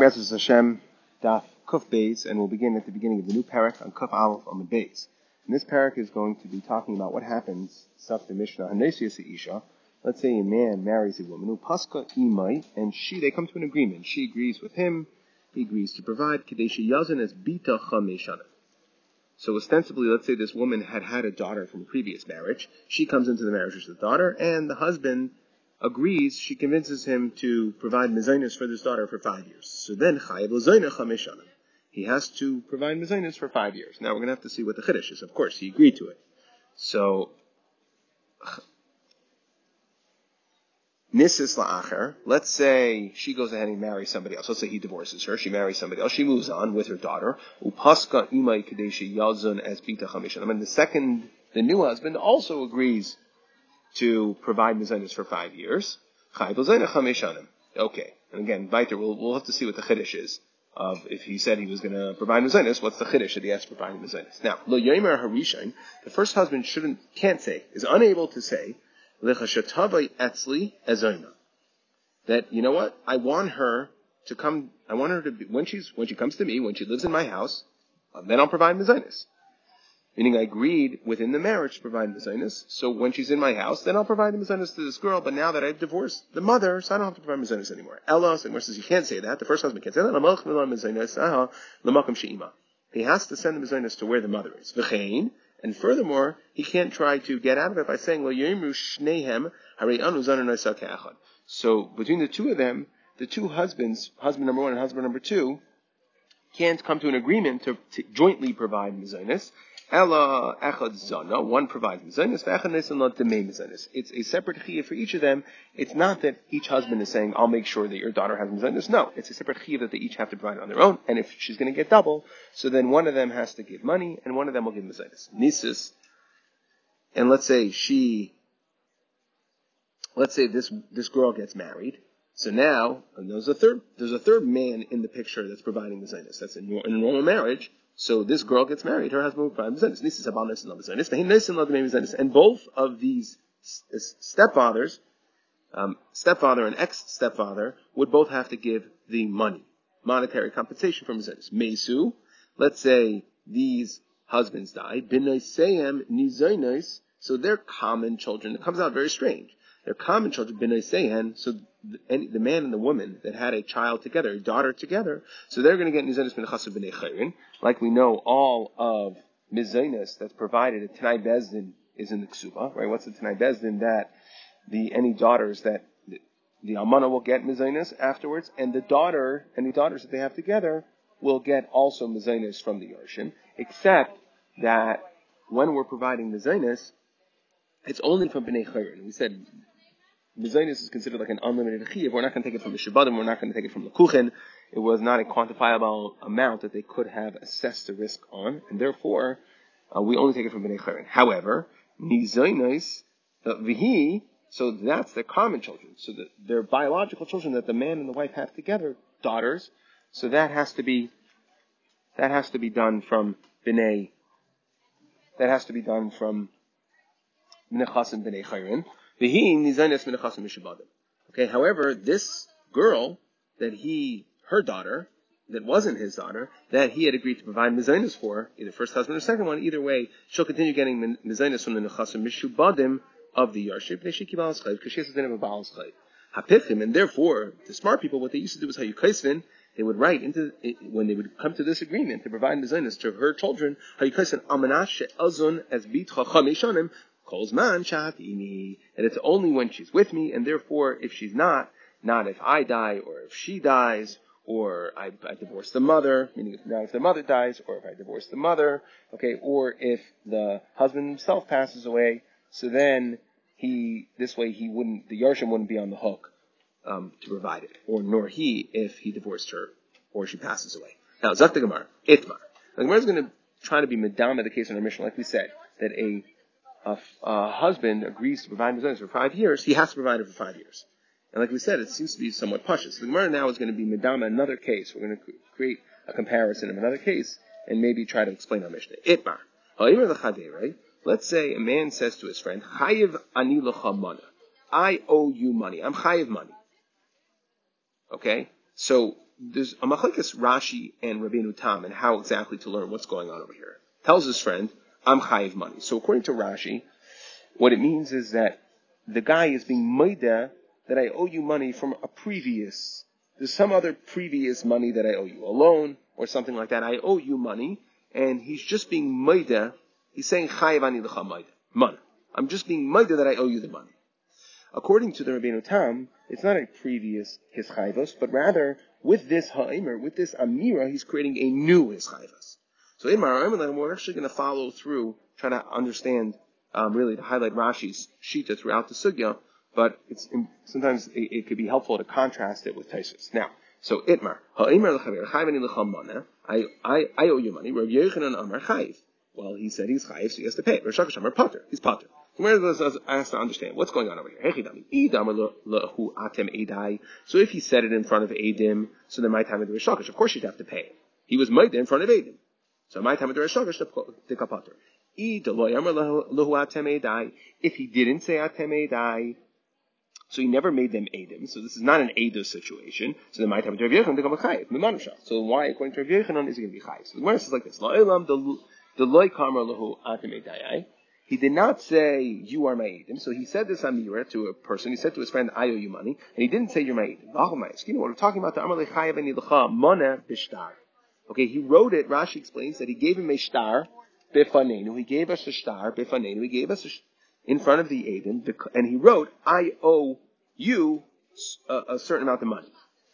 B'ezras Hashem, Daf Kuf Beis, and we'll begin at the beginning of the new parak on Kuf Aleph on the Beis. And this parak is going to be talking about what happens, the Mishnah, Hanesius Isha. Let's say a man marries a woman, Upaska Imai, and she, they come to an agreement. She agrees with him, he agrees to provide Kadeshi Yazan as Bita Chameshana. So ostensibly, let's say this woman had had a daughter from a previous marriage. She comes into the marriage with the daughter, and the husband agrees, she convinces him to provide mezainis for this daughter for five years. So then, chayiv l'zoinah He has to provide mezainis for five years. Now we're going to have to see what the chiddush is. Of course, he agreed to it. So, nisis la'acher, let's say she goes ahead and marries somebody else. Let's say he divorces her. She marries somebody else. She moves on with her daughter. Upaska imay kadeshi yazun as bita chamishanim. And the second, the new husband also agrees to provide mezainis for five years. Okay. And again, weiter, we'll, we'll have to see what the chiddush is of if he said he was going to provide mezainis, what's the chiddush that he has to provide mezainis? Now, lo yomer harishain, the first husband shouldn't, can't say, is unable to say, etzli. That, you know what, I want her to come, I want her to be, when she's, when she comes to me, when she lives in my house, then I'll provide mezainis. Meaning I agreed within the marriage to provide mezainis. So when she's in my house, then I'll provide the mezainis to this girl. But now that I've divorced the mother, so I don't have to provide mezainis anymore. Ella, and says you can't say that. The first husband can't say that. Ah, he has to send the mezainis to where the mother is. V'chein. And furthermore, he can't try to get out of it by saying, So between the two of them, the two husbands, husband number one and husband number two, can't come to an agreement to, to jointly provide mezainis. Ella echad zana, one provides mezainis, v'echad nesan not demei mezainis. It's a separate chiyah for each of them. It's not that each husband is saying, I'll make sure that your daughter has mezainis. No, it's a separate chiyah that they each have to provide on their own. And if she's going to get double, so then one of them has to give money, and one of them will give mezainis. Nisus, and let's say she, let's say this, this girl gets married, so now, there's a third, there's a third man in the picture that's providing the zainis. That's in, in a normal marriage. So this girl gets married, her husband will mezainis. And both of these stepfathers, um, stepfather and ex-stepfather, would both have to give the money, monetary compensation for mezainis. Mesu, let's say these husbands die, b'naiseyem nizainis, so they're common children. It comes out very strange. They're common children, b'naiseyhen, so the, man and the woman that had a child together, a daughter together, so they're going to get nizanis min chasav b'nei. Like we know, all of mizanis that's provided at Tanai Bezdin is in the ksuba, right? What's the Tanai Bezdin that the any daughters that the, the almana will get mizanis afterwards, and the daughter, any daughters that they have together, will get also mizanis from the Yarshin, except that when we're providing mizanis, it's only from b'nei chayrin. We said Mezainis is considered like an unlimited chiv. We're not going to take it from the Shabbatim. We're not going to take it from the Kuchen. It was not a quantifiable amount that they could have assessed the risk on, and therefore uh, we only take it from Bnei Cheren. However, Mezainis uh, vihi. So that's their common children. So that their biological children that the man and the wife have together, daughters. So that has to be that has to be done from Bnei. That has to be done from Bnei Chasim Bnei Chayrin. Okay, however, this girl that he, her daughter, that wasn't his daughter, that he had agreed to provide mezainis for, either first husband or second one, either way, she'll continue getting mezainis from the nechasim mishubadim of the yarship, because she has a din of a baal's Hapichim, and therefore, the smart people, what they used to do was hayukaisvin, they would write into, when they would come to this agreement to provide mezainis to her children, hayukaisvin amanash azun as bitcha chamishanim, calls man shatini, and it's only when she's with me, and therefore, if she's not, not if I die, or if she dies, or I, I divorce the mother, meaning now if the mother dies, or if I divorce the mother, okay, or if the husband himself passes away, so then he, this way he wouldn't, the Yarshim wouldn't be on the hook, um, to provide it, or nor he if he divorced her, or she passes away. Now, Zakta Gemara, Itmar. The Gemara is going to try to be Madama the case in our mission, like we said, that a a, husband agrees to provide his for five years, he has to provide it for five years. And like we said, it seems to be somewhat pushing. So the Gemara now is going to be Madama another case. We're going to create a comparison of another case and maybe try to explain our Mishnah. Itmar. right? Let's say a man says to his friend, Chayiv ani I owe you money. I'm chayiv money. Okay? So there's a machlekes Rashi and Rabbeinu Tam and how exactly to learn what's going on over here. Tells his friend, I'm chayiv money. So according to Rashi, what it means is that the guy is being maida that I owe you money from a previous, there's some other previous money that I owe you, a loan or something like that. I owe you money, and he's just being maida. He's saying chayiv ani lecha maida, money. I'm just being maida that I owe you the money. According to the Rabbeinu Tam, it's not a previous hischayvos, but rather with this ha'imer, with this amira, he's creating a new his chayvos. So in Maramalan, we're actually going to follow through, try to understand, um, really to highlight Rashi's shita throughout the sugya, but it's sometimes it, it, could be helpful to contrast it with Taisus. Now, so Itmar, I I I owe you money. Rav Yechanan Amar chayiv. Well, he said he's chayiv, so he has to pay. Rav Shakash Amar potter, he's potter. Gemara has to understand what's going on over here. So if he said it in front of Adim, so then my time of the Rishakish, of course you'd have to pay. He was made in front of Adim. So my time of the Rishakish, the kapater. If he didn't say atem edai, so he never made them Adim. So this is not an Ados situation. So then my time of Rav Yechon become a chayiv. So why, according to Rav Yechonon, is he going to be chayiv? So the Gemara says like this: La'elam the loy karma lahu atemedai. He did not say, you are my Eidim. So he said this Amira to a person. He said to his friend, I owe you money. And he didn't say, you're my Eidim. What we're talking about, the Amar Lechayev and Mona Bishtar. Okay, he wrote it, Rashi explains that he gave him a star, Bifanenu. He gave us a star, Bifanenu. He gave us a, in front of the Eidim, and he wrote, I owe you a, a certain amount of money.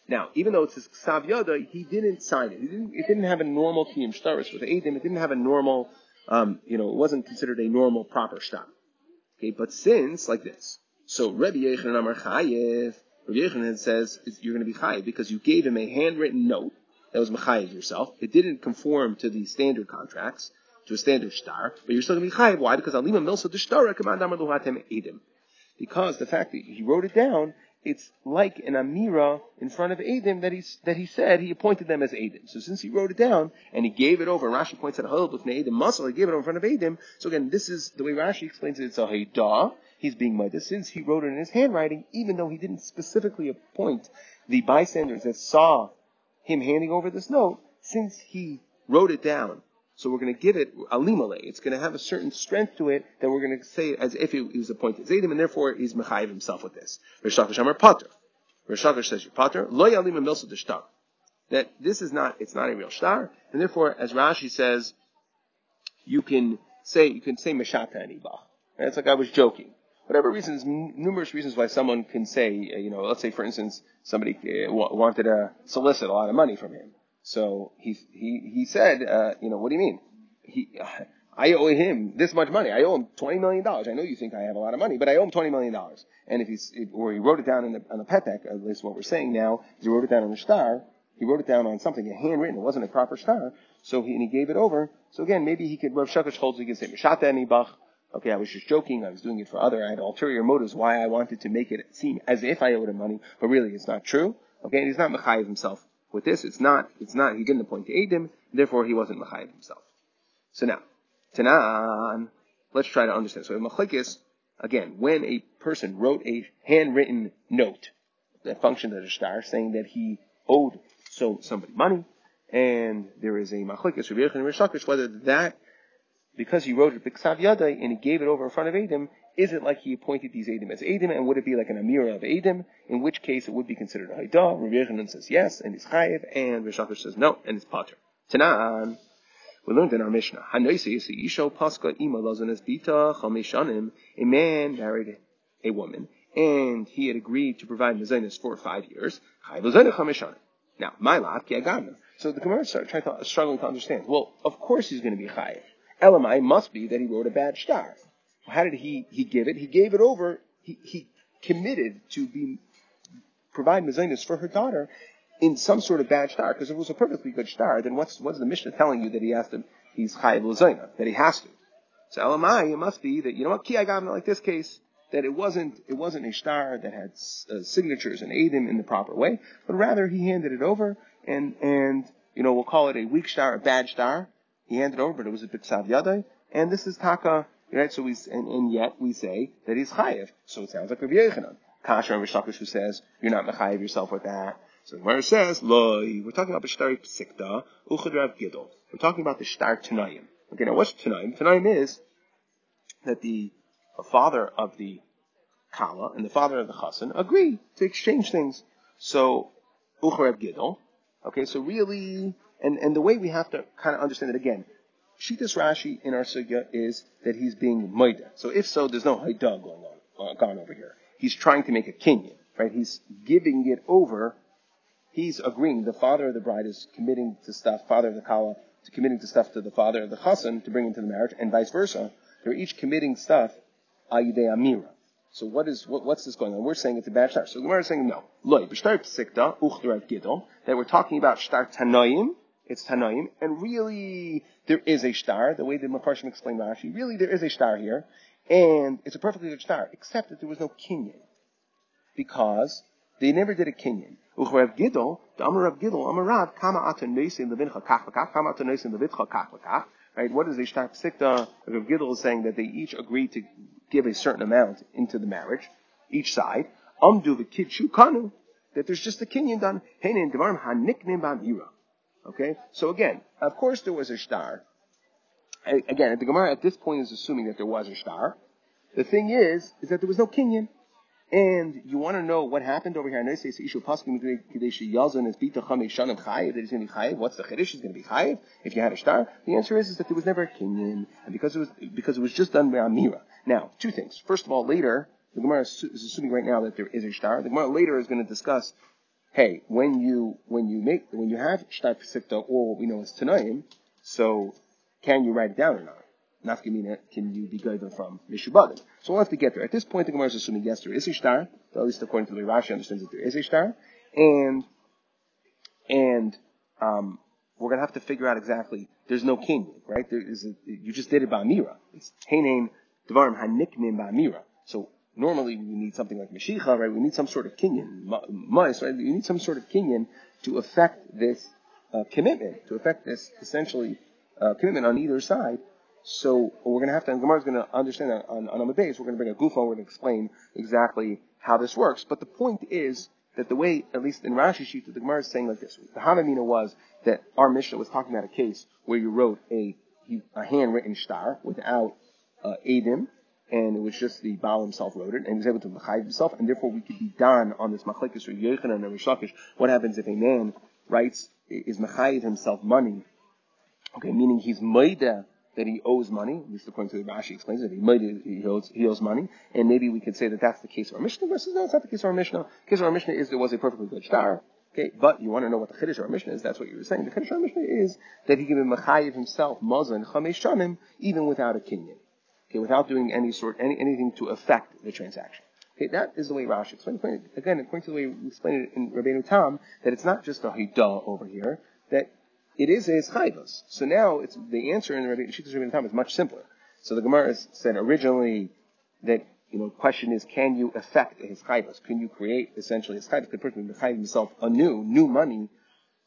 Now, even though it's his Ksav Yoda, he didn't sign it. He didn't, it didn't have a normal Kiyim Shtaris with Eidim. It didn't have a normal um, you know, it wasn't considered a normal proper stop. Okay, but since like this, so Rabbi Yechanan Amar Chayev, Rabbi Yechanan says you're going to be chayev because you gave him a handwritten note that was mechayev yourself. It didn't conform to the standard contracts, to a standard star, but you're still going to be chayev. Why? Because alima milsa d'shtara command amar luhatem edim. Because the fact that he wrote it down it's like an Amira in front of Adim that he, that he said he appointed them as Adim. So since he wrote it down and he gave it over, and Rashi points out a with Adim muscle, he gave it over in front of Adim. So again, this is the way Rashi explains it. It's a Haidah. He's being Midah since he wrote it in his handwriting, even though he didn't specifically appoint the bystanders that saw him handing over this note, since he wrote it down so we're going to give it a alimale. It's going to have a certain strength to it that we're going to say as if he was appointed Zadim, and therefore he's mechayiv himself with this. Rishakish Amar Pater. Rishakish says Pater. Lo milsa d'shtar. That this is not, it's not a real star, and therefore, as Rashi says, you can say, you can say meshata anibach. It's like I was joking. Whatever reasons, numerous reasons why someone can say, you know, let's say for instance, somebody uh, wanted to solicit a lot of money from him. So he he he said, uh, you know, what do you mean? He, I owe him this much money. I owe him twenty million dollars. I know you think I have a lot of money, but I owe him twenty million dollars. And if he's or he wrote it down in the, on the petek, at least what we're saying now, he wrote it down on the star. He wrote it down on something, a handwritten. It wasn't a proper star. So he and he gave it over. So again, maybe he could Rav Shakash holds he can say Mishata Anibach. Okay, I was just joking. I was doing it for other. I had ulterior motives why I wanted to make it seem as if I owed him money, but really it's not true. Okay, and he's not mechayiv himself with this, it's not, it's not, he didn't appoint to Adim, therefore he wasn't Machayev himself. So now, Tanan, let's try to understand. So Machlikis, again, when a person wrote a handwritten note that functioned as a star saying that he owed so somebody money, and there is a Machlikis, whether that, because he wrote it Biksav Yadai and he gave it over in front of Adim, is it like he appointed these Adim as Adim, and would it be like an Amira of Adim, in which case it would be considered a Haidah? Rabbi Yechanan says yes, and he's Chayiv, and Rishakish says no, and it's Potter. Tanan, we learned in our Mishnah, a man married a woman, and he had agreed to provide Mazanis for five years. Now, my lot, So the Gemara started trying to, struggling to understand. Well, of course he's going to be Chayiv. Elamai must be that he wrote a bad star. How did he, he give it? He gave it over. He, he committed to be provide mezainis for her daughter in some sort of bad star. Because if it was a perfectly good star, then what's what's the Mishnah telling you that he has to? He's chayiv l'zaina that he has to. So elamai, it must be that you know what ki I got like this case that it wasn't it wasn't a star that had uh, signatures and aid him in the proper way, but rather he handed it over and and you know we'll call it a weak star, a bad star. He handed over, but it was a bitzav yadai, and this is taka Right? So we, and, and, yet we say that he's chayiv. So it sounds like Rabbi Yechanan. Kasha and Rishakish who says, you're not mechayiv yourself with that. So the Gemara says, Loi, we're talking about the Shtar Psikta, Uchad Rav Gidol. We're talking about the Shtar Tanayim. Okay, now what's Tanayim? Tanayim is that the father of the Kala and the father of the Chassan agree to exchange things. So, Uchad Rav Gidol. Okay, so really, and, and the way we have to kind of understand it again, Shitas Rashi in our sugya is that he's being Maida. So if so, there's no Haida going on, uh, gone over here. He's trying to make a kinyan, right? He's giving it over he's agreeing. The father of the bride is committing to stuff, father of the kala, to committing to stuff to the father of the chassan to bring into the marriage, and vice versa. They're each committing stuff ayide amira. So what is what, what's this going on? We're saying it's a bad shtar. So the Gemara is saying no. Loy b'shtar psikta uchderav that we're talking about shtar tanoim. It's tanoim, and really there is a star, The way the Mefarshim explained the Rashi, really there is a star here, and it's a perfectly good star, except that there was no kinyan because they never did a kinyan. Uchrav Gidol, the Amar Rav Gidol, Amar Rav, Kama Ata Noisim Levincha Kach V'Kach, Kama Ata Noisim Levitcha Kach V'Kach. Right? What is the Shtar Psikta? Rav Gidol is saying that they each agreed to give a certain amount into the marriage, each side. Amdu V'Kidshu Kanu, that there's just a kinyan done. Heinin Devarim HaNiknim Ba'Mira. Okay? So again, of course there was a star. Again, the Gemara at this point is assuming that there was a star. The thing is, is that there was no Kenyan. And you want to know what happened over here. I know it says Ishu Paskim Kadeshi Yazon is Shanim that going to be Chayiv. What's the Chiddush? Is going to be Chayiv if you had a star. The answer is, is that there was never a Kenyan, and because it was, because it was just done by Amira. Now, two things. First of all, later, the Gemara is assuming right now that there is a star. The Gemara later is going to discuss, hey, when you, when you make, when you have Shtar Pesikta, or what we know as Tanaim, so can you write it down or not? nafkamina can you be guided from mishubadim? So we'll have to get there. At this point, the Gemara is assuming yes, there is a star. At least according to the Rashi understands that there is a star, and and um, we're gonna have to figure out exactly. There's no king, right? There is a, you just did it by Amira. It's Heinain Devarim Haniknim by Amira. So normally we need something like Mashicha, right? We need some sort of kinyan, mice, right? You need some sort of kinyan to affect this uh, commitment, to affect this essentially uh, commitment on either side. So we're going to have to, and Gemara is going to understand that on, on Amid Beis, we're going to bring a gufa, we're going to explain exactly how this works. But the point is that the way, at least in Rashi sheet, the Gemara is saying like this. The Hanamina was that our Mishnah was talking about a case where you wrote a, a handwritten star without uh, Adim, and it was just the Baal himself wrote it, and he was able to Machayiv himself, and therefore we could be done on this Machlekes or Yechanan and Rishakish. What happens if a man writes, is Machayiv himself money, okay, meaning he's Maida that he owes money, at least according to the Rashi explains it, he might he owes, he owes money, and maybe we could say that that's the case of our Mishnah versus no, it's not the case of our Mishnah. The case of our Mishnah is there was a perfectly good star, okay, but you want to know what the Chiddush of our Mishnah is, that's what you were saying. The Chiddush of our Mishnah is that he can be Machayiv himself, Mazan, Chamesh Shanim, even without a Kinyan. Okay, without doing any sort, any, anything to affect the transaction. Okay, that is the way Rashi explains it. Again, according to the way we explained it in Rabbeinu Tam, that it's not just a Hidah over here, that it is his chayvus. So now it's the answer in Shittas Rabbi Tam is much simpler. So the Gemara said originally that you know question is can you affect his chayvus? Can you create essentially his chayvus? The person can himself anew, new money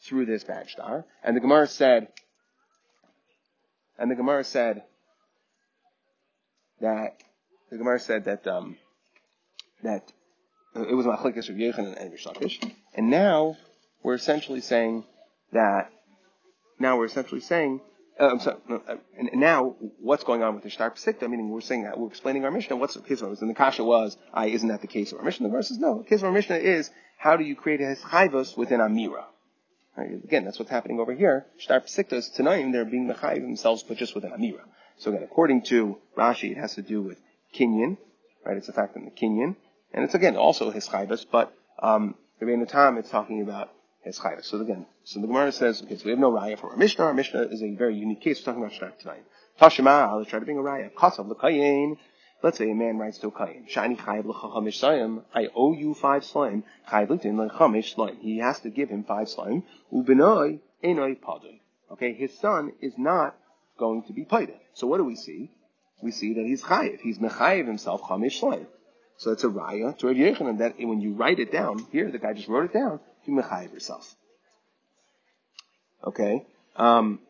through this bad star. And the Gemara said, and the Gemara said that the Gemara said that um, that it was Machlekes of Yechon and Rish And now we're essentially saying that now we're essentially saying, uh, I'm sorry, no, uh, and now what's going on with the Shtar Pesikta? Meaning we're saying that we're explaining our Mishnah. What's the case of? And the Kasha was, I isn't that the case of our Mishnah? The verse says, no. The case of our Mishnah is how do you create a chayvus within Amira? Right? Again, that's what's happening over here. Shtar is tonight they're being mechayiv themselves, but just within Amira. So again, according to Rashi, it has to do with Kinyan, right? It's a fact in the Kinyan, and it's again also hischayus. but um, the time it's talking about hischayus. So again, so the Gemara says, okay, so we have no raya for our Mishnah. Our Mishnah is a very unique case. We're talking about Shtar tonight. Tashima, let's try to bring a raya. Kasav l'kayin. Let's say a man writes to a kayin. Shani chayiv l'chachamish sayim. I owe you five slime. Chayiv l'tin l'chamish slime. He has to give him five slime. Ubenoi enoi padoi. Okay, his son is not going to be paid. So what do we see? We see that he's chayiv. He's mechayiv himself chamish slime. So it's a raya to Rav Yechanan that when you write it down, here the guy just wrote it down, you mechayiv yourself. Okay. Um,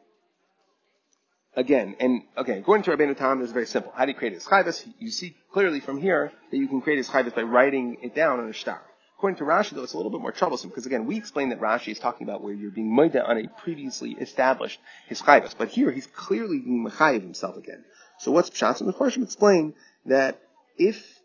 again, and okay, according to Rabbeinu Tam, is very simple. How do you create a chayvus? You see clearly from here that you can create a chayvus by writing it down on a star. According to Rashi, though, it's a little bit more troublesome because again, we explained that Rashi is talking about where you're being moida on a previously established hischayvus, but here he's clearly being mechayiv himself again. So what's pshat? And the Farshim explain that if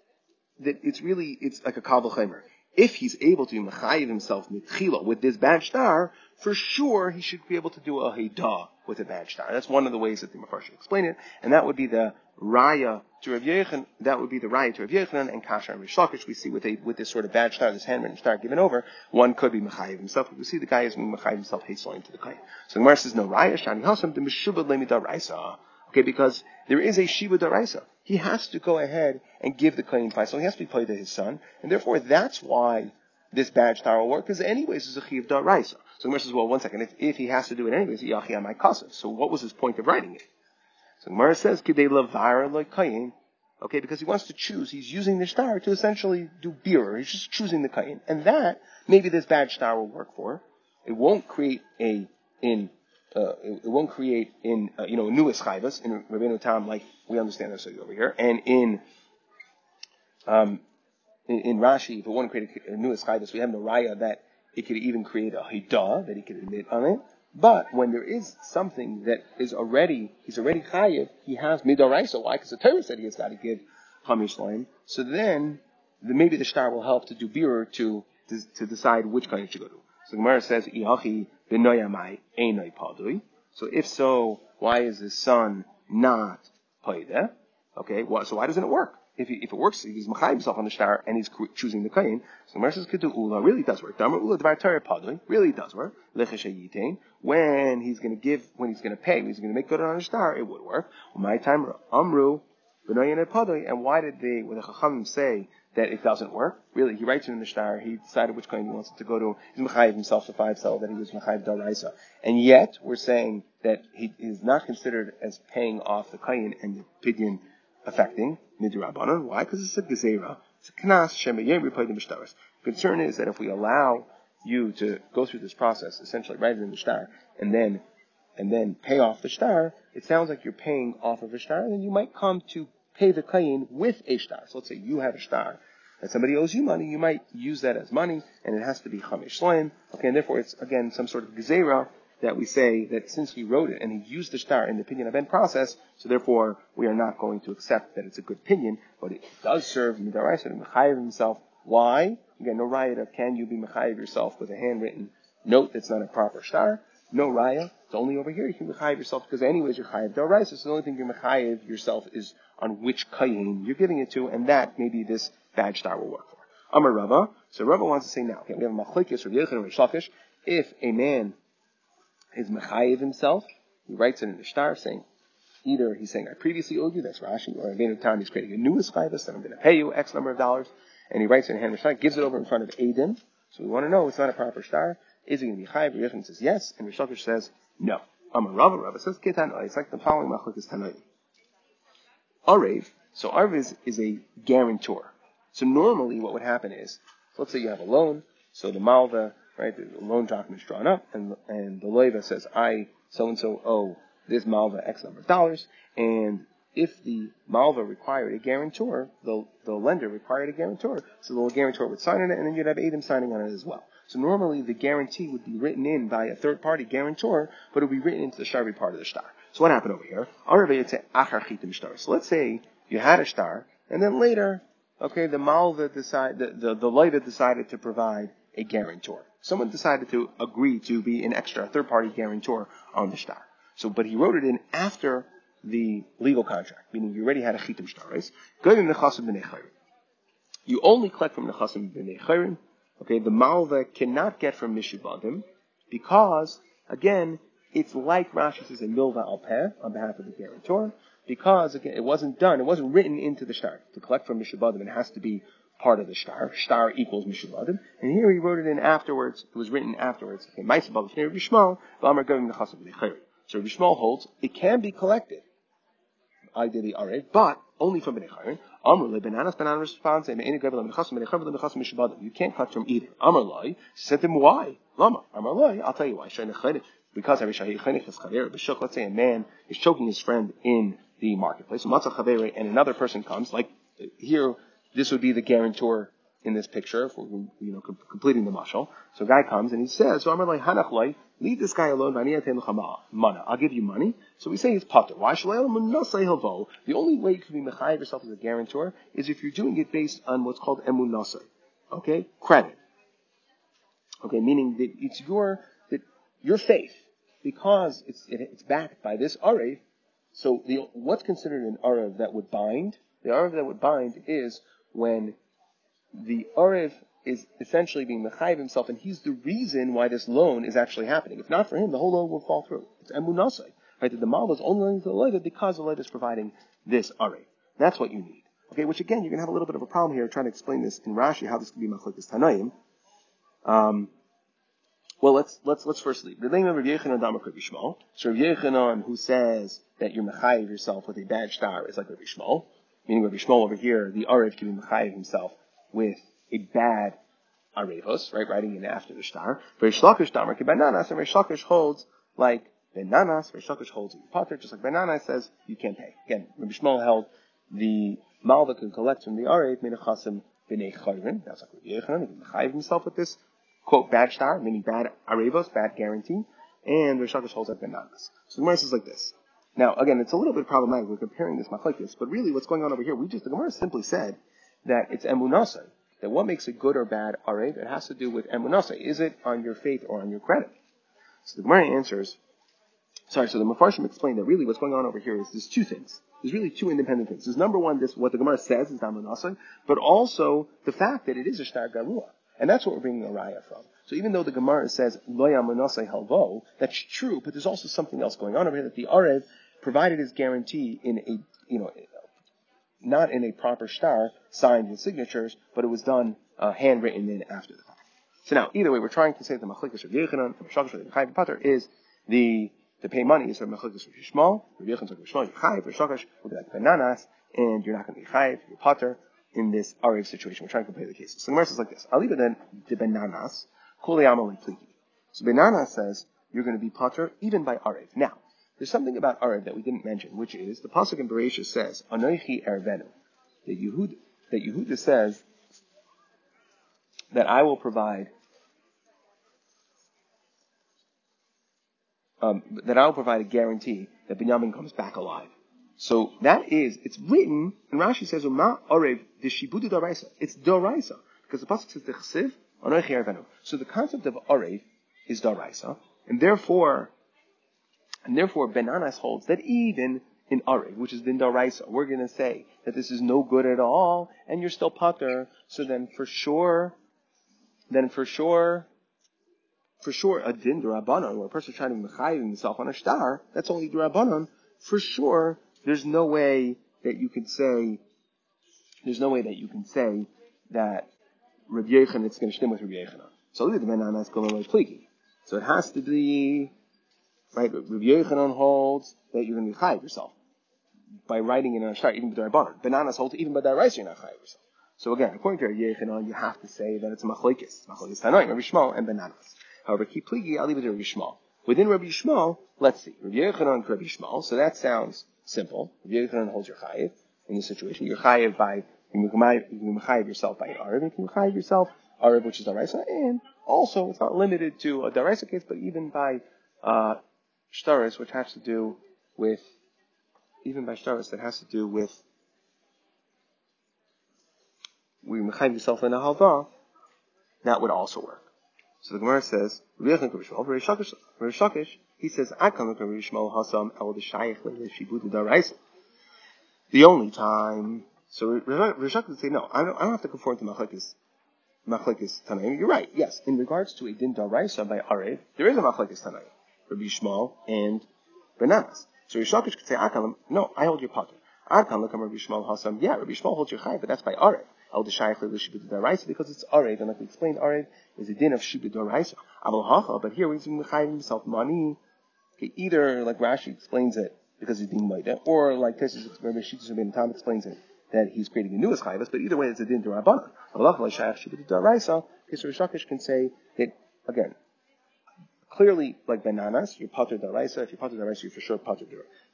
that it's really it's like a kavul If he's able to mechayiv himself mitchila with this bad star, for sure he should be able to do a haidah with a bad star. That's one of the ways that the Mefarshim explain it, and that would be the raya to Rav Yechon, that would be the raya to Rav Yechon and Kasha and Rish Lakish. We see with a, with this sort of bad star, this handwritten star given over, one could be Mechayiv himself. We see the guy is Mechayiv himself hastening to the Kayin. So the Gemara says, no raya, Shani Hasam, the Meshubad Lemida Raisa. Okay, because there is a Shiva Daraisa. He has to go ahead and give the Kayin So He has to be played to his son, and therefore that's why this badge star will work, because anyways it's a Chiv Daraisa. So the Gemara says, well, one second, if, if he has to do it anyways, Yachi my Kasav. So what was his point of writing it? So Gemara says, Kidei lavara kayin. Okay, because he wants to choose. He's using the star to essentially do beer. He's just choosing the kain. And that, maybe this bad star will work for. It won't create a, in, uh, it, it, won't create in, uh, you know, new eschivas in Rabbeinu Tam like we understand this over here. And in, um, in, in, Rashi, if it won't create a, a new eschivas, we have no raya that it could even create a hidah that he could admit on it. But when there is something that is already, he's already chayiv, he has midoraisa. Why? Because the Torah said he has got to give hamish loim. So then, the, maybe the star will help to do birur to, to, to decide which kind should go to. So Gemara says, Iachi b'noyamai einoi padui. So if so, why is his son not paida? Okay, so why doesn't it work? If, he, if it works, he's machayim himself on the star and he's choosing the kain. So Gemara says ula really does work. Damar ula dvar really does work. Lechesh when he's going to give, when he's going to pay, when he's going to make good on the star, it would work. My time amru b'noyin padui. And why did they, the chachamim say that it doesn't work? Really, he writes it in the star. He decided which kain he wants it to go to. He's machayim himself to five cell that he was machayim daraisa. And yet we're saying that he is not considered as paying off the kain and the pidyon affecting midrabanan. Why? Because it's a gezerah. It's a knas shemeyem repayim mishtaris. The concern is that if we allow you to go through this process, essentially right in the star, and then and then pay off the star, it sounds like you're paying off of a star, and then you might come to pay the kayin with a star. So let's say you have a star, and somebody owes you money, you might use that as money, and it has to be chamish shleim. Okay, and therefore it's again some sort of gezerah that we say that since he wrote it and he used the star in the opinion of aben process, so therefore we are not going to accept that it's a good opinion, but it does serve midaraisa to mechayiv himself. Why? Again, no riot of can you be mechayiv yourself with a handwritten note that's not a proper star? No raya. It's only over here you can mechayiv yourself because anyways you're chayiv daraisa. So the only thing you're mechayiv yourself is on which kayin you're giving it to, and that maybe this badge star will work for. Amar Rava. So Rava wants to say now, okay, we have a machlekes or Yechon or Shafish. If a man is mechayiv himself. He writes it in the star saying, either he's saying, I previously owed you, that's Rashi, or in time he's creating a new esclavus that I'm going to pay you X number of dollars, and he writes it in hand star, gives it over in front of Adim. So we want to know it's not a proper star. Is he going to be chayiv? Yechon says yes, and Rishokish says no. Amar Rava, Rava says Ketan It's like the following machlokes Tanaim. Arev, so Arev is, is a guarantor. So normally what would happen is, let's say you have a loan, so the Malva right? The loan document is drawn up, and and the loiva says, I so and so owe this malva X number of dollars, and if the malva required a guarantor, the the lender required a guarantor, so the guarantor would sign on it, and then you'd have Adam signing on it as well. So normally the guarantee would be written in by a third party guarantor, but it would be written into the sharvi part of the star. So what happened over here? So let's say you had a star, and then later, okay, the malva decide the the, the decided to provide a guarantor. Someone decided to agree to be an extra third party guarantor on the star. So, but he wrote it in after the legal contract, meaning you already had a chitim right? You only collect from nechasim b'nei. Okay, the malva cannot get from mishubadim because, again, it's like Rashi says a milva al on behalf of the guarantor because again it wasn't done, it wasn't written into the star to collect from mishubadim. It has to be part of the star. Star equals Mishuvadim. And here he wrote it in afterwards. It was written afterwards. Okay. So Rabbi Yishmael holds it can be collected. I did the alright, but only from B'nei Chayrin. Amr le Ben Nanas banana responds and any gravel mechasim mechasim mechasim mishubadim. You can't cut from either. Amr loy to him why? Lama. Amr loy. I'll tell you why. Because every shayichenich is chaver b'shuk. Let's say a man is choking his friend in the marketplace. Matzah chaver and another person comes like here this would be the guarantor in this picture, we're, you know, completing the mashal. So a guy comes and he says, so I'm like, hanach leave this guy alone, mana. I'll give you money. So we say he's potter. Why The only way you can be mechayiv yourself as a guarantor is if you're doing it based on what's called emun nasai. Okay? Credit. Okay, meaning that it's your, that your faith, because it's, it, it's backed by this arev, so the, what's considered an arev that would bind? The arev that would bind is when the Arev is essentially being Mechayiv himself, and he's the reason why this loan is actually happening. If not for him, the whole loan will fall through. It's Emunasai. Right? That the Mal is only lending to the Lev because the Lev is providing this Arev. That's what you need. Okay, which again, you're going to have a little bit of a problem here trying to explain this in Rashi, how this can be Machlekes Tanaim. Um, well, let's let's let's first leave. So Rav Yechanan, who says that you're mechayiv yourself with a bad star, is like Rabbi Yishmael, meaning Rabbi Yishmael over here, the Arev can be mechayiv himself with a bad arevos, right, writing in after the star. Rish Lakish Damar Ben Nanas, and Rish Lakish holds like Ben Nanas, Rish Lakish holds Potter, just like Ben Nanas says, you can't pay. Again, Rabbi Yishmael held the mal that can collect from the Arev, Menachasim B'nei Chayrin, that's like Rabbi Yechanan, he can chayiv himself with this, quote, bad star, meaning bad arevos, bad guarantee, and Rish Lakish holds like Ben Nanas. So the Gemara says like this. Now, again, it's a little bit problematic. We're comparing this machlekes, but really, what's going on over here? We just the Gemara simply said that it's emunasai. That what makes it good or bad arev, it has to do with emunasai. Is it on your faith or on your credit? So the Gemara answers, sorry, so the Mefarshim explained that really what's going on over here is there's two things. There's really two independent things. There's number one, this, what the Gemara says is emunasai, but also the fact that it is a shtar garua. And that's what we're bringing a raya from. So even though the Gemara says lo yamunasai halvo, that's true, but there's also something else going on over here that the arev provided his guarantee in a, you know, not in a proper star, signed with signatures, but it was done uh, handwritten in after the fact. So now, either way, we're trying to say that the Machlikas of Yechanan, the Shakish of the Pater is the to pay money is from Machlikas of Yishmal, Rabbi Yechanan of Yishmal, Chayiv, Shakish will be like Ben Nanas, and you're not going to be Chayiv, you're Pater in this Arev situation. We're trying to compare the cases. So the Gemara says like this: it then to Ben Nanas, kuliyamali pliki. So Ben Nanas says you're going to be Pater even by Arev. Now, there's something about Arab that we didn't mention, which is the pasuk in Bereshit says, "Anoichi ervenu," that Yehud that Yehuda says that I will provide um, that I will provide a guarantee that Binyamin comes back alive. So that is, it's written, and Rashi says, "Uma arev dishibudu daraisa." It's daraisa because the pasuk says the chesiv anoichi ervenu. So the concept of arev is daraisa, and therefore and therefore, Ben Nanas holds that even in Arev, which is the Daraisa, we're going to say that this is no good at all, and you're still Pater. So then, for sure, then for sure, for sure, a din durabanan, where a person trying to mechayiv himself on a star, that's only durabanan. For sure, there's no way that you can say, there's no way that you can say that Rabbi Yechon, it's going to stem with Rabbi Yechanan. So the Ben Nanas So it has to be Right? Rabbi Yochanan holds that you're going to be chayiv yourself by writing in a shtar, even by Rabbanon. Ben Nanas hold even by that rice, you're not chayiv yourself. So again, according to Rabbi Yochanan, you have to say that it's a machlekes, machlekes tanoim, Rabbi Yishmael, and Ben Nanas. However, keep pligi, I'll leave it to Rabbi Yishmael. Within Rabbi Yishmael, let's see, Rabbi Yochanan, Rabbi Yishmael. So that sounds simple. Rabbi Yochanan holds your chayiv in this situation. You're chayiv by you can chayiv yourself by an arib, you can chayiv yourself arib, which is daraisa, and also it's not limited to a daraisa case, but even by uh, shtaris, which has to do with, even by shtaris, that has to do with, we mechayiv yourself in a halva, that would also work. So the Gemara says, he says. The only time, so Rishak would say, no, I don't, I don't have to conform to Machlekes, Machlekes Tanaim. You're right, yes. In regards to a Din Daraisa by Arev, there is a Machlekes Tanaim. Rabbi Yishmael and Ben Nanas. So Rishakish could say, Akalam, no, I hold your potter. Akam look Rabbi Yishmael Hasam. Yeah, Rabbi Yishmael holds your chai, but that's by Arev. El Deshayach Shibud Daraisa because it's Arev, and like we explained, Arev is a din of Shibud Daraisa. Abel Hacha, but here he's Mechayiv himself money. Okay, either like Rashi explains it because he's being Maida, or like Tesis Rabbi Shittis Rabbi Tam explains it that he's creating a newest chayvus, but either way it's a din to. Allah Shayach Shibud Daraisa, because Rishakish can say that again, clearly like Ben Nanas, you're pater daraisa. If you're pater daraisa, you're for sure pater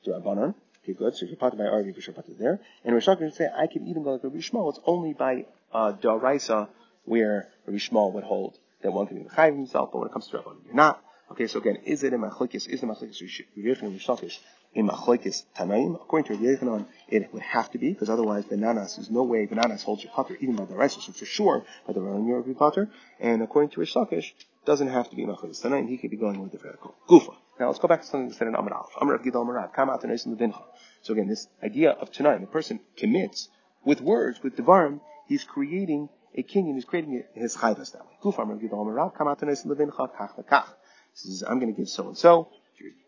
durabanan. Okay, good. So if you're potter by Arvi, you're potter there. And Rosh Hashanah say, I can even go like Rabbi Yishmael. It's only by uh, Daraisa where Rabbi Yishmael would hold that one can be Mechayiv himself, but when it comes to Rabbi, you're not. Okay, so again, is it in Machlekes? Is the Machlekes and Rishakish in Machlekes Tanaim? According to Yechanan, it would have to be, because otherwise Ben Nanas, there's no way Ben Nanas holds your potter, even by the rice, so for sure, by the Rabbi Rabbi potter. And according to Rishakish, doesn't have to be Machlekes Tanaim, he could be going with the vertical. Gufa. Now let's go back to something that said in Amar Aleph. Amar of Gidal Marad, Kam Out. So again, this idea of Tanaim, the person commits with words, with Devarim, he's creating a king and he's creating his chayvas that way. Gufa Amar of Gidal Marad, Kam Out Levincha, Kach Lekach says, I'm going to give so and so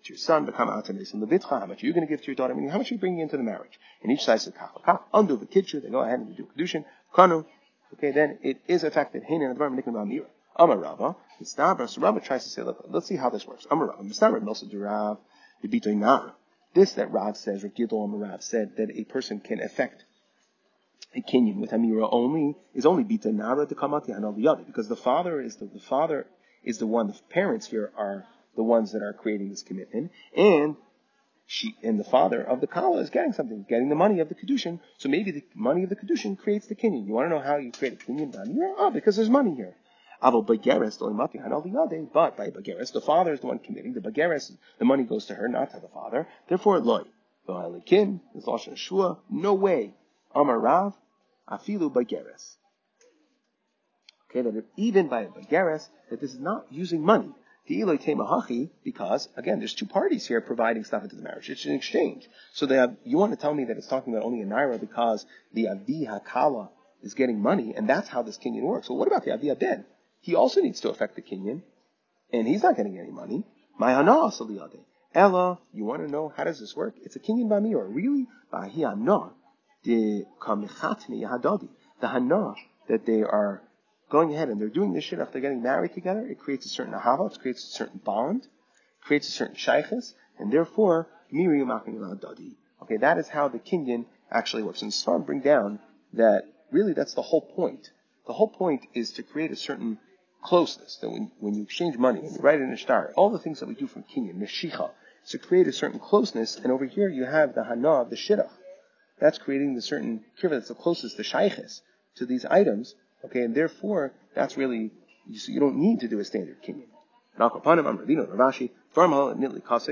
to your son, become atanis in levitcha. How much are you going to give to your daughter? Meaning, how much are you bringing into the marriage? And each side says, kach kach, undo the kitchen. They go ahead and do kedushin, kanu. Okay, then it is affected. Hein and advar nikim amira. Amar Rava, Mistabra. So Rava tries to say, look, let's see how this works. Amar Rava, Mistabra, Milsa Nara. This that Rav says, or Gidol Amarav said, that a person can affect a kinyan with Amira only, is only Bita Nara to the other, because the father is the, the father is the one, the parents here are the ones that are creating this commitment, and she and the father of the kala is getting something, getting the money of the kedushin. So maybe the money of the kedushin creates the kinyan. You want to know how you create a kinyan? Oh, because there's money here. But by bageres, the father is the one committing. The bageres, the money goes to her, not to the father. Therefore, loy. Kim is shua. No way. Amar Rav, afilu bageres. Okay, that even by a bageres, that this is not using money. The Eloi Temahachi, Because again, there's two parties here providing stuff into the marriage. It's an exchange. So they have, you want to tell me that it's talking about only a naira because the avi hakala is getting money, and that's how this kinyan works. Well, what about the avi ben? He also needs to affect the kinyan, and he's not getting any money. My hana Ella, you want to know how does this work? It's a kinyan or Really, b'ahi hana the kamichatni yahadadi. The hana that they are going ahead and they're doing this shit they're getting married together, it creates a certain ahava, it creates a certain bond, creates a certain shaykhis, and therefore, miri dadi. Okay, that is how the kinyan actually works. And Svarim bring down that really that's the whole point. The whole point is to create a certain closeness. That when, when you exchange money, when you write it in a star, all the things that we do from kinyan, meshicha, to create a certain closeness. And over here you have the hana of the shidduch. That's creating the certain kiva that's the closest, the shaykhis, to these items Okay, and therefore, that's really, you, so you don't need to do a standard kinyan.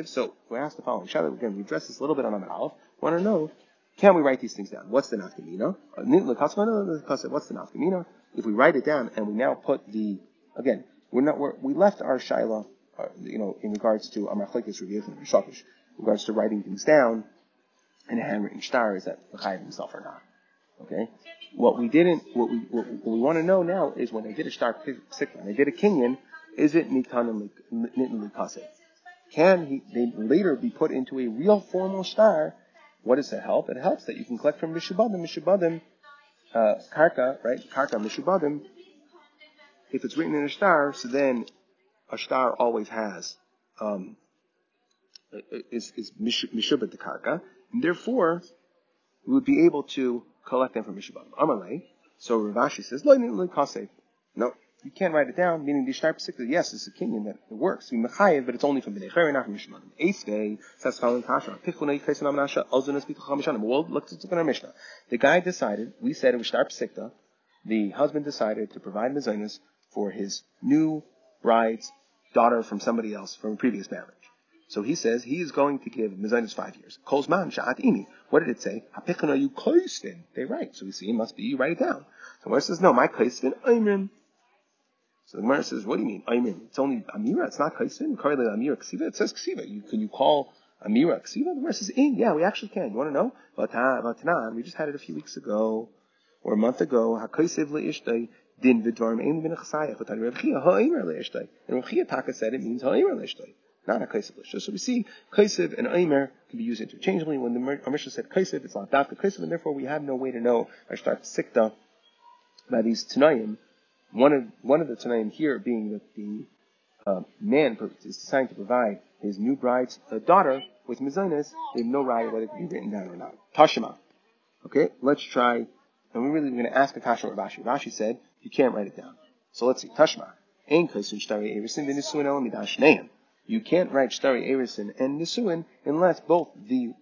So we asked the following Shadow again. We addressed this a little bit on Amar Aleph. Want to know, can we write these things down? What's the nafkamina? Uh, what's the nafkamina? If we write it down and we now put the again, we're not we're, we left our shaila, uh, you know, in regards to Amar Chlekes Rav and Shakish, in regards to writing things down and a handwritten star is that Chayiv himself or not. Okay, what we didn't, what we, what, we want to know now is when they did a star sikh, they did a kinyan, is it nitanim likase? Can he, they later be put into a real formal star? What does that help? It helps that you can collect from mishubadim, mishubadim, uh, karka, right? Karka, mishubadim. If it's written in a star, so then a star always has, um, is, is mishubad the karka, and therefore, we would be able to collect them from Mishabam. Amalei. So Ravashi says, No, you can't write it down, meaning the star Pesik, yes, it's a kinyan that it works. You mechayev, but it's only from Bnei Chayr, not from Mishabam. Eighth day, says Chalin Kasha, Pichunei Chesan Amnasha, Ozunas Bitucham Mishanim. Well, look at our Mishnah. The guy decided, we said it was Shtar Pesikta, the husband decided to provide Mezainis for his new bride's daughter from somebody else from a previous marriage. So he says he is going to give Mizainis five years. What did it say? Hapikana you koisvin. They write. So we see it must be you write it down. So Gemara says, no, my koisvin aimrim. So the Gemara says, what do you mean? It's only amira. It's not koisvin. Amira ksiva. It says ksiva. You, can you call amira ksiva? The Gemara says, in. Yeah, we actually can. You want to know? We just had it a few weeks ago or a month ago. Din vidvarim ein chasayach. Chia leishtay. And Rav Chia Taka said it means ha'imr leishtay not a kaisiv lishta. So we see kaisiv and aimer can be used interchangeably. When the Mishnah said kaisiv, it's not dafka kaisiv, and therefore we have no way to know I start sikta by these tanayim. One of one of the tanayim here being that the uh, man is deciding to provide his new bride's uh, daughter with mizanis. They have no right whether it can be written down or not. Tashima. Okay, let's try. And we're really going to ask a kasha or Rashi. Rashi said you can't write it down. So let's see. Tashma. Ein kaisun shtari erisin v'nisuin you can't write Shtari Erison and Nisuin unless both the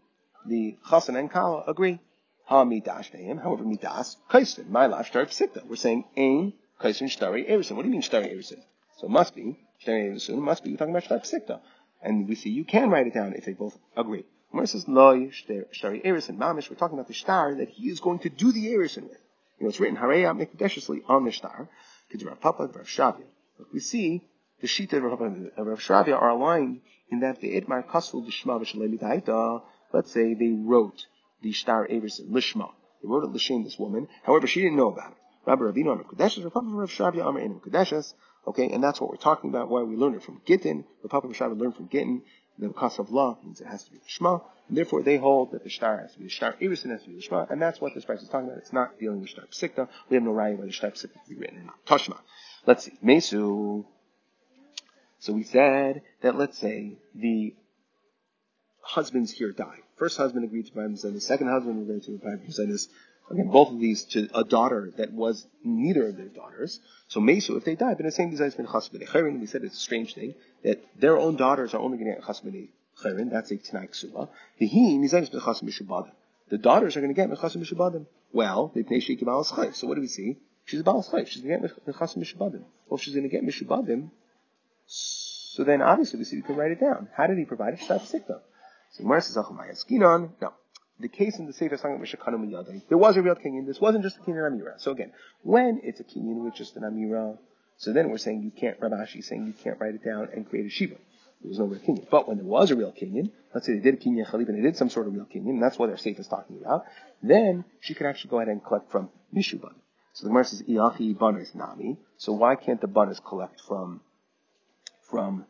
the Chassan and Kala agree. Ha midash however midas, kaisen, my lash psikta. We're saying ain, kaisen, shtari, erison. What do you mean shtari, erison? So it must be, shtari, erison, must be, we're talking about shtar psikta. And we see you can write it down if they both agree. Gemara says, loy, shtari, erison, mamish, we're talking about the shtar that he is going to do the erison with. You know, it's written, hareya mikdeshesli on the shtar, Rav Papa, Rav Shavia. But we see the Shita of Rav Papa and Rav Shavia are aligned in that the Itmar Kasul Lishma V'Shalei let's say they wrote the Shtar Eirusin, Lishma. They wrote it Lishem, this woman. However, she didn't know about it. Rabbi Ravino Amar Kadeshes, Rav Papa Rav Shavia Amar Enim Kadeshes. Okay, and that's what we're talking about, why we learned it from Gittin. Rav Papa Rav Shavia learned from Gittin. The cost of law means it has to be Lishma. And therefore, they hold that the Shtar has to be the Shtar Eirusin has to be the Lishma. And that's what this price is talking about. It's not dealing with Shtar Psikta. We have no right whether Shtar Psikta to be written or not. Toshma. Let's see. Mesu. So we said that let's say the husbands here die. First husband agreed to provide the second husband agreed to provide Mizanus. Again, both of these to a daughter that was neither of their daughters. So Mesu, if they die, but the same desire has been chasbid we said it's a strange thing that their own daughters are only going to get chasbid cherin. That's a Tanai Ksuba. The he nizayis ben chasbid The daughters are going to get chasbid mishubadim. Well, they pnei sheik So what do we see? She's a Baal Chayv. She's going to get Mechas Mishubadim. Well, if she's going to get Mishubadim, so then obviously we see we can write it down. How did he provide it? Shtat Sikta. So Gemara says, Skinon. No. The case in the Sefer Sangam Mishakanu Miyadai, there was a real kinyan. This wasn't just a kinyan Amira. So again, when it's a kinyan with just an Amira, so then we're saying you can't, Rabashi saying you can't write it down and create a Shiva. There was no real kinyan. But when there was a real kinyan, let's say they did a kinyan chalib and they did some sort of real kinyan, and that's what their Sefer is talking about, then she could actually go ahead and collect from Mishubadim. So the Gemara says, Iachi banas nami. So why can't the banas collect from, from,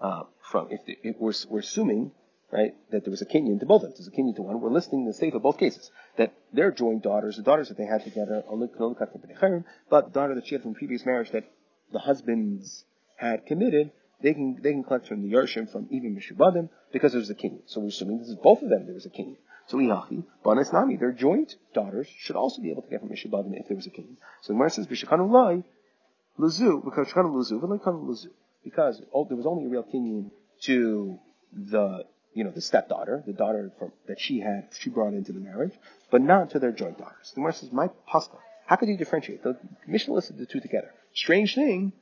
uh, from, if, the, if we're, we're assuming, right, that there was a kinyan to both of them. There's a kinyan to one. We're listing the state of both cases. That their joint daughters, the daughters that they had together, but the daughter that she had from previous marriage that the husbands had committed, they can, they can collect from the Yershim from even Mishubadim because there's a kinyan. So we're assuming this is both of them there was a kinyan. So Ihachi, Banas Nami, their joint daughters should also be able to get from Mishubadim if there was a king. So the Gemara says, Bishakanu Lai, Luzu, because Shakanu Luzu, Velikanu Luzu. Because there was only a real kinyan to the, you know, the stepdaughter, the daughter from, that she had, she brought into the marriage, but not to their joint daughters. The Gemara says, my pasta. How could you differentiate? The Mishnah listed the two together. Strange thing,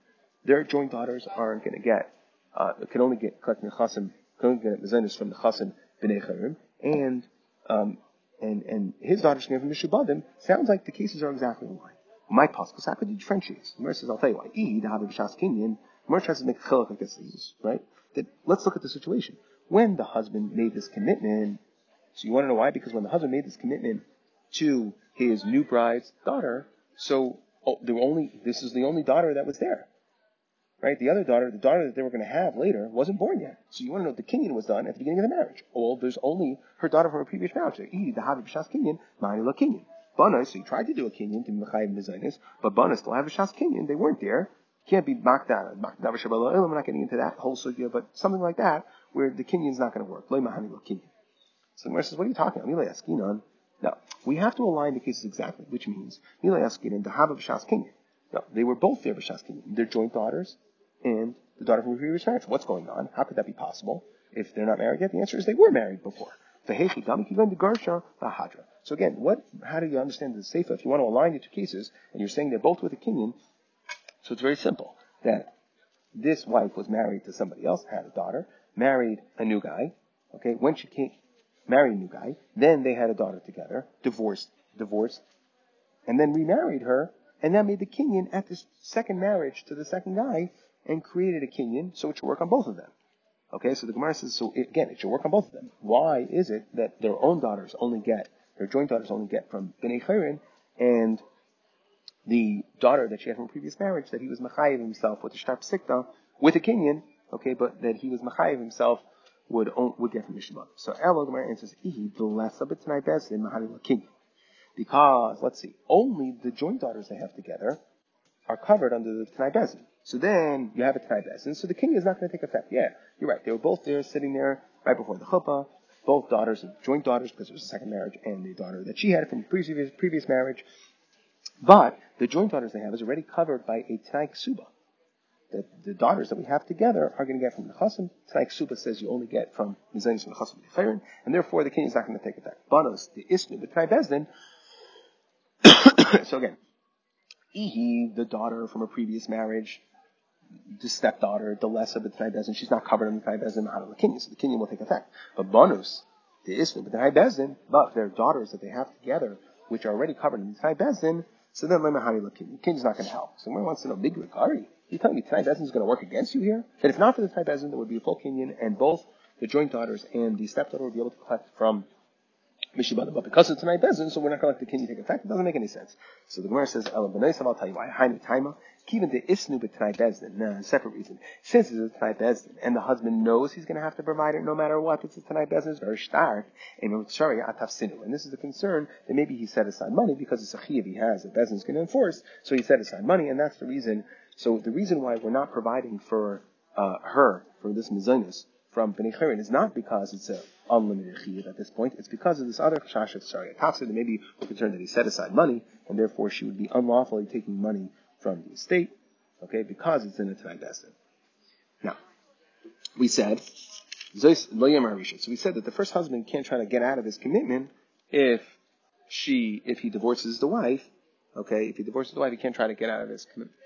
their joint daughters aren't going to get, uh, can only get collecting the chasim, can only get mezainis from the chasim b'nei and um, and, and his daughter's name from Mishubadim, sounds like the cases are exactly line. My possible, how could you differentiate? Gemara says, I'll tell you why. E, the Habib Shas Kenyan, Gemara tries to make chiluk against these, right? That, let's look at the situation. When the husband made this commitment, so you want to know why? Because when the husband made this commitment to his new bride's daughter, so oh, were only, this is the only daughter that was there right? The other daughter, the daughter that they were going to have later, wasn't born yet. So you want to know what the kinyan was done at the beginning of the marriage. Well, there's only her daughter from a previous marriage. So, the Havi B'Shas kinyan, Ma'ani La kinyan. Bana, so he tried to do a kinyan to Mechayiv Mizainis, but Bana still have a Shas kinyan. They weren't there. Can't be Makda, Makda V'Shabbat I'm not getting into that whole sugya, but something like that, where the kinyan's not going to work. Lay Mahani La kinyan. So the Gemara says, what are you talking about? Mila Yaskinan. No, we have to align the cases exactly, which means Mila Yaskinan, the Havi B'Shas kinyan. No, they were both there B'Shas kinyan. They're joint daughters and the daughter from previous marriage. What's going on? How could that be possible? If they're not married yet, the answer is they were married before. So again, what? How do you understand the sefer? If you want to align the two cases, and you're saying they're both with a kinyan, so it's very simple that this wife was married to somebody else, had a daughter, married a new guy. Okay, when she came, married a new guy, then they had a daughter together, divorced, divorced, and then remarried her, and that made the kinyan at this second marriage to the second guy and created a kinyan, so it should work on both of them. Okay, so the Gemara says, so again, it should work on both of them. Why is it that their own daughters only get, their joint daughters only get from Bnei Chayrin, and the daughter that she had from a previous marriage, that he was Machayiv himself with the Shtar Sikta, with a kinyan, okay, but that he was Machayiv himself would would get from Mishmah. So Elo Gemara answers, Ihi, the less of it best in Mahali Kinyan. Because, let's see, only the joint daughters they have together are covered under the Tanai Bezin. So then you have a Tanai Bezin, so the king is not going to take effect. Yeah, you're right. They were both there sitting there right before the chuppah, both daughters, joint daughters, because it was a second marriage, and the daughter that she had from previous, previous marriage. But the joint daughters they have is already covered by a Tanai Ksuba. that the daughters that we have together are going to get from the chassim. Tanai Ksuba says you only get from Mizanis from the chassim and therefore the king is not going to take back. Banos, the isnu, the Bezdin. so again, Ihi, the daughter from a previous marriage, the stepdaughter, the less of the Tnai she's not covered in the Tnai Kinyan, so the Kinyan will take effect. But Bonus, the Isnu, the Tnai but their daughters that they have together, which are already covered in the Tnai so then Lema Hari Lakin. The Kinyan's not going to help. So wants to know, Big Rikari, you telling me Tnai is going to work against you here? That if not for the Tnai there would be a full Kinyan, and both the joint daughters and the stepdaughter would be able to collect from Mishibada, but because it's an Bezin, so we're not going to let the king take effect. It doesn't make any sense. So the Gemara says, Ela b'neisav, I'll tell you why. Hainu taima, even the isnu b'tnai bezdin. No, a separate reason. Since it's a tnai bezdin, and the husband knows he's going to have to provide it no matter what, it's a tnai bezdin, it's very stark. And. And this is the concern that maybe he set aside money because it's a he has, that is going to enforce, so he set aside money, and that's the reason. So the reason why we're not providing for uh, her, for this mizanis, from Bnei Chirin is not because it's an unlimited chiyuv at this point. It's because of this other chash of sorry, Tafsir that maybe we're concerned that he set aside money, and therefore she would be unlawfully taking money from the estate, okay, because it's in a Tanai. Now, we said, so we said that the first husband can't try to get out of his commitment if she, if he divorces the wife, okay, if he divorces the wife, he can't try to get out of his commitment.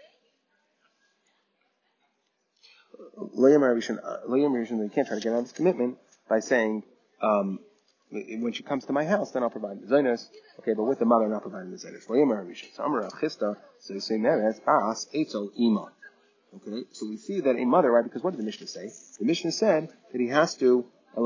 Liam Rishon, they can't try to get out of this commitment by saying, um, when she comes to my house, then I'll provide the zaynas. Okay, but with the mother, not providing the zaynas. Liam Rishon. So Amar Chisda, so say as as etzel iman. Okay, so we see that a mother, right? Because what did the Mishnah say? The Mishnah said that he has to he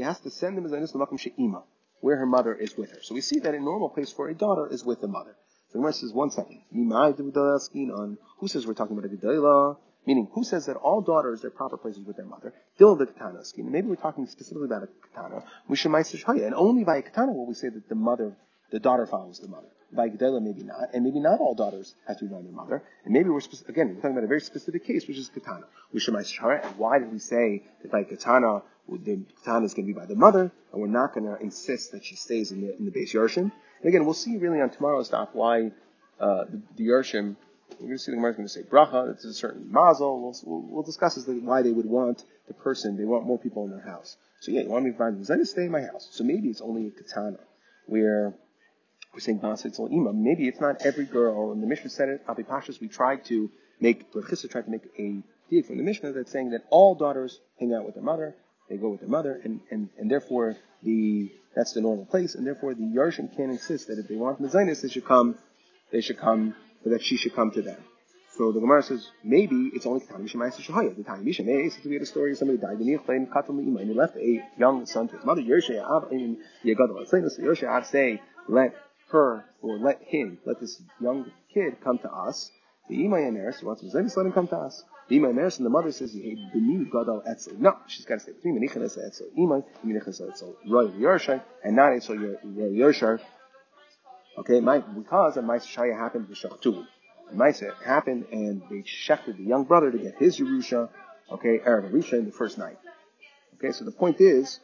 has to send the mezainis to makom she'ima, where her mother is with her. So we see that a normal place for a daughter is with the mother. So the Gemara says, one second. Who says we're talking about a gedalah? Meaning, who says that all daughters, their proper places with their mother? Still the katana scheme. Maybe we're talking specifically about a katana. And only by a katana will we say that the mother, the daughter follows the mother. By gedela, maybe not. And maybe not all daughters have to be by their mother. And maybe we're, again, we're talking about a very specific case, which is katana. And why did we say that by katana, the katana is going to be by the mother, and we're not going to insist that she stays in the, in the base Yarshim? And again, we'll see really on tomorrow's stop why uh, the, the Yarshim we're going to see the Gemara is going to say bracha. It's a certain mazel. We'll, we'll, we'll discuss as why they would want the person. They want more people in their house. So yeah, you want me to find them? stay in my house. So maybe it's only a katana where we're saying Basitzel Ima. Maybe it's not every girl. And the Mishnah said it. Abi Pashas, we tried to make, Chisda tried to make a deal from the Mishnah that's saying that all daughters hang out with their mother. They go with their mother, and, and, and therefore the that's the normal place, and therefore the Yarshim can't insist that if they want Mezainis, they should come, they should come but that she should come to them. So the Gemara says maybe it's only Tanya Misha Shahaya. The Tanya Misha may to be a story of somebody died in Yechlain, Katam Le'ima, and he left a young son to his mother. Yershe Av in Yagadol. It's this Yershe Av say let her or let him let this young kid come to us. The Imay Ameris wants to let him come to us. The Imay Ameris and the mother says B'ni Gadol Etzel. No, she's got to say between Menichas Etzel Imay and Menichas Etzel Roy Yershe and not Etzel Yershe Okay, my, because a Maisa Shaya happened with Shachtu. Maisa happened and they shechted the young brother to get his Yerusha, okay, Erev Arisha in the first night. Okay, so the point is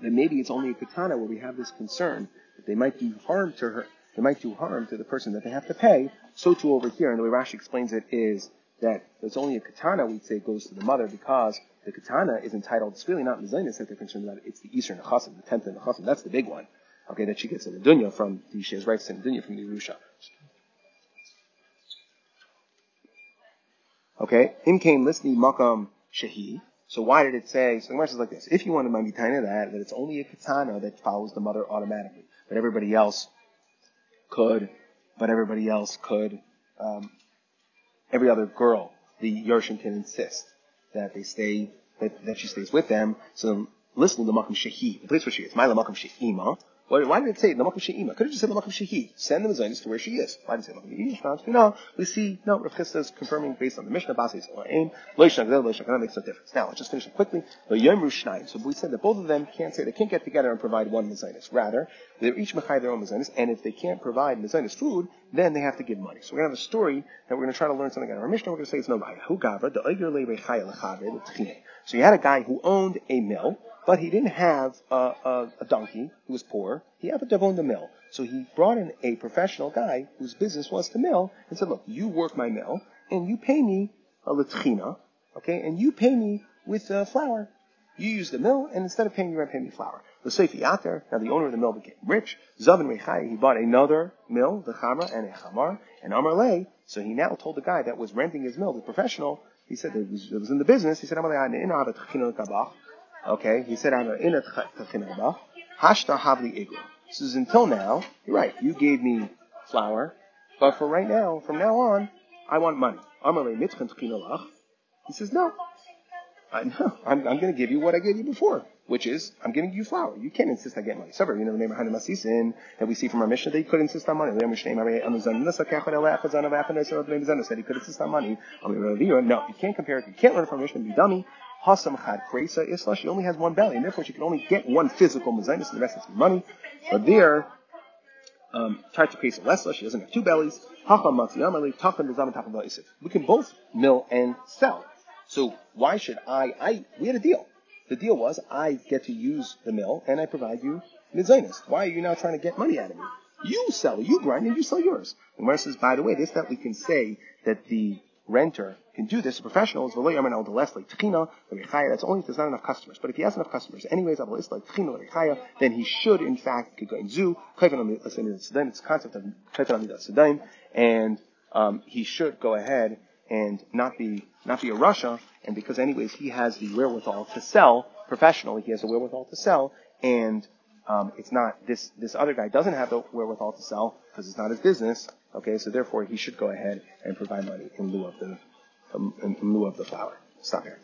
that maybe it's only a katana where we have this concern that they might do harm to her, they might do harm to the person that they have to pay. So too over here, and the way Rashi explains it is that it's only a katana we'd say goes to the mother because the katana is entitled, it's really not Mizainis that they're concerned about, it's the Eastern Nechasim, the tenth Nechasim, that's the big one okay, that she gets in the dunya from the she has rights in the dunya from the Yerusha. Okay, im came listening makam shahi. So why did it say? So the Gemara says like this: If you want to tiny that, that it's only a katana that follows the mother automatically, but everybody else could, but everybody else could, um, every other girl, the Yerushin can insist that they stay, that, that she stays with them. So listen to the makam shahi, the place where she is, my makam shehima. Why, why did it say Lamakum She'ima? Could have just said Lamakum Shehi. Send the Zionis to where she is. Why did it say Lamakum She'ima? We see, no, Rav Chisda is confirming based on the Mishnah, Basi is aim. Makes no difference. Now, let's just finish it quickly. So we said that both of them can't say, they can't get together and provide one Mezainis. Rather, they're each Mechai their own Mezainis, and if they can't provide Mezainis food, then they have to give money. So we're going to have a story that we're going to try to learn something out of our Mishnah. We're going to say it's no So you had a guy who owned a mill, but he didn't have a, a, a donkey who was poor. He happened to owned a mill. So he brought in a professional guy whose business was to mill and said, look, you work my mill and you pay me a latchina, okay, and you pay me with uh, flour. You use the mill, and instead of paying you rent, pay me flour. The Seifi Ater, now the owner of the mill became rich. Zavin Rechai, he bought another mill, the Chamra, and a Chamar, and Amar So he now told the guy that was renting his mill, the professional, he said that was, was in the business, he said, Okay, he said, I'm in a tachinaba. Hashta Havli Igro. This is until now, you're right, you gave me flour, but for right now, from now on, I want money. He says, no. I know. I'm, I'm going to give you what I gave you before, which is I'm giving you flour. You can't insist on getting money. So, you know the name of Hanamasisin that we see from our mission that he could insist on money. Said he could insist on money. No, you can't compare it. You can't learn from Mishnah. Be dummy. Hasam chad kresa isla. She only has one belly, and therefore she can only get one physical mezainis, and the rest is money. But there, um, tried to create a lesla. She doesn't have two bellies. We can both mill and sell. So why should I? I we had a deal. The deal was I get to use the mill and I provide you mizainis. Why are you now trying to get money out of me? You sell, you grind, and you sell yours. And Mara says, by the way, this that we can say that the renter can do this, a professional is the less like tchina, that's only if there's not enough customers. But if he has enough customers, anyways, then he should in fact go in zoo, it's a concept of and um, he should go ahead and not be not be a Russia. and because anyways he has the wherewithal to sell professionally, he has the wherewithal to sell, and um, it's not this this other guy doesn't have the wherewithal to sell because it's not his business. Okay, so therefore he should go ahead and provide money in lieu of the in lieu of the flour. Stop here.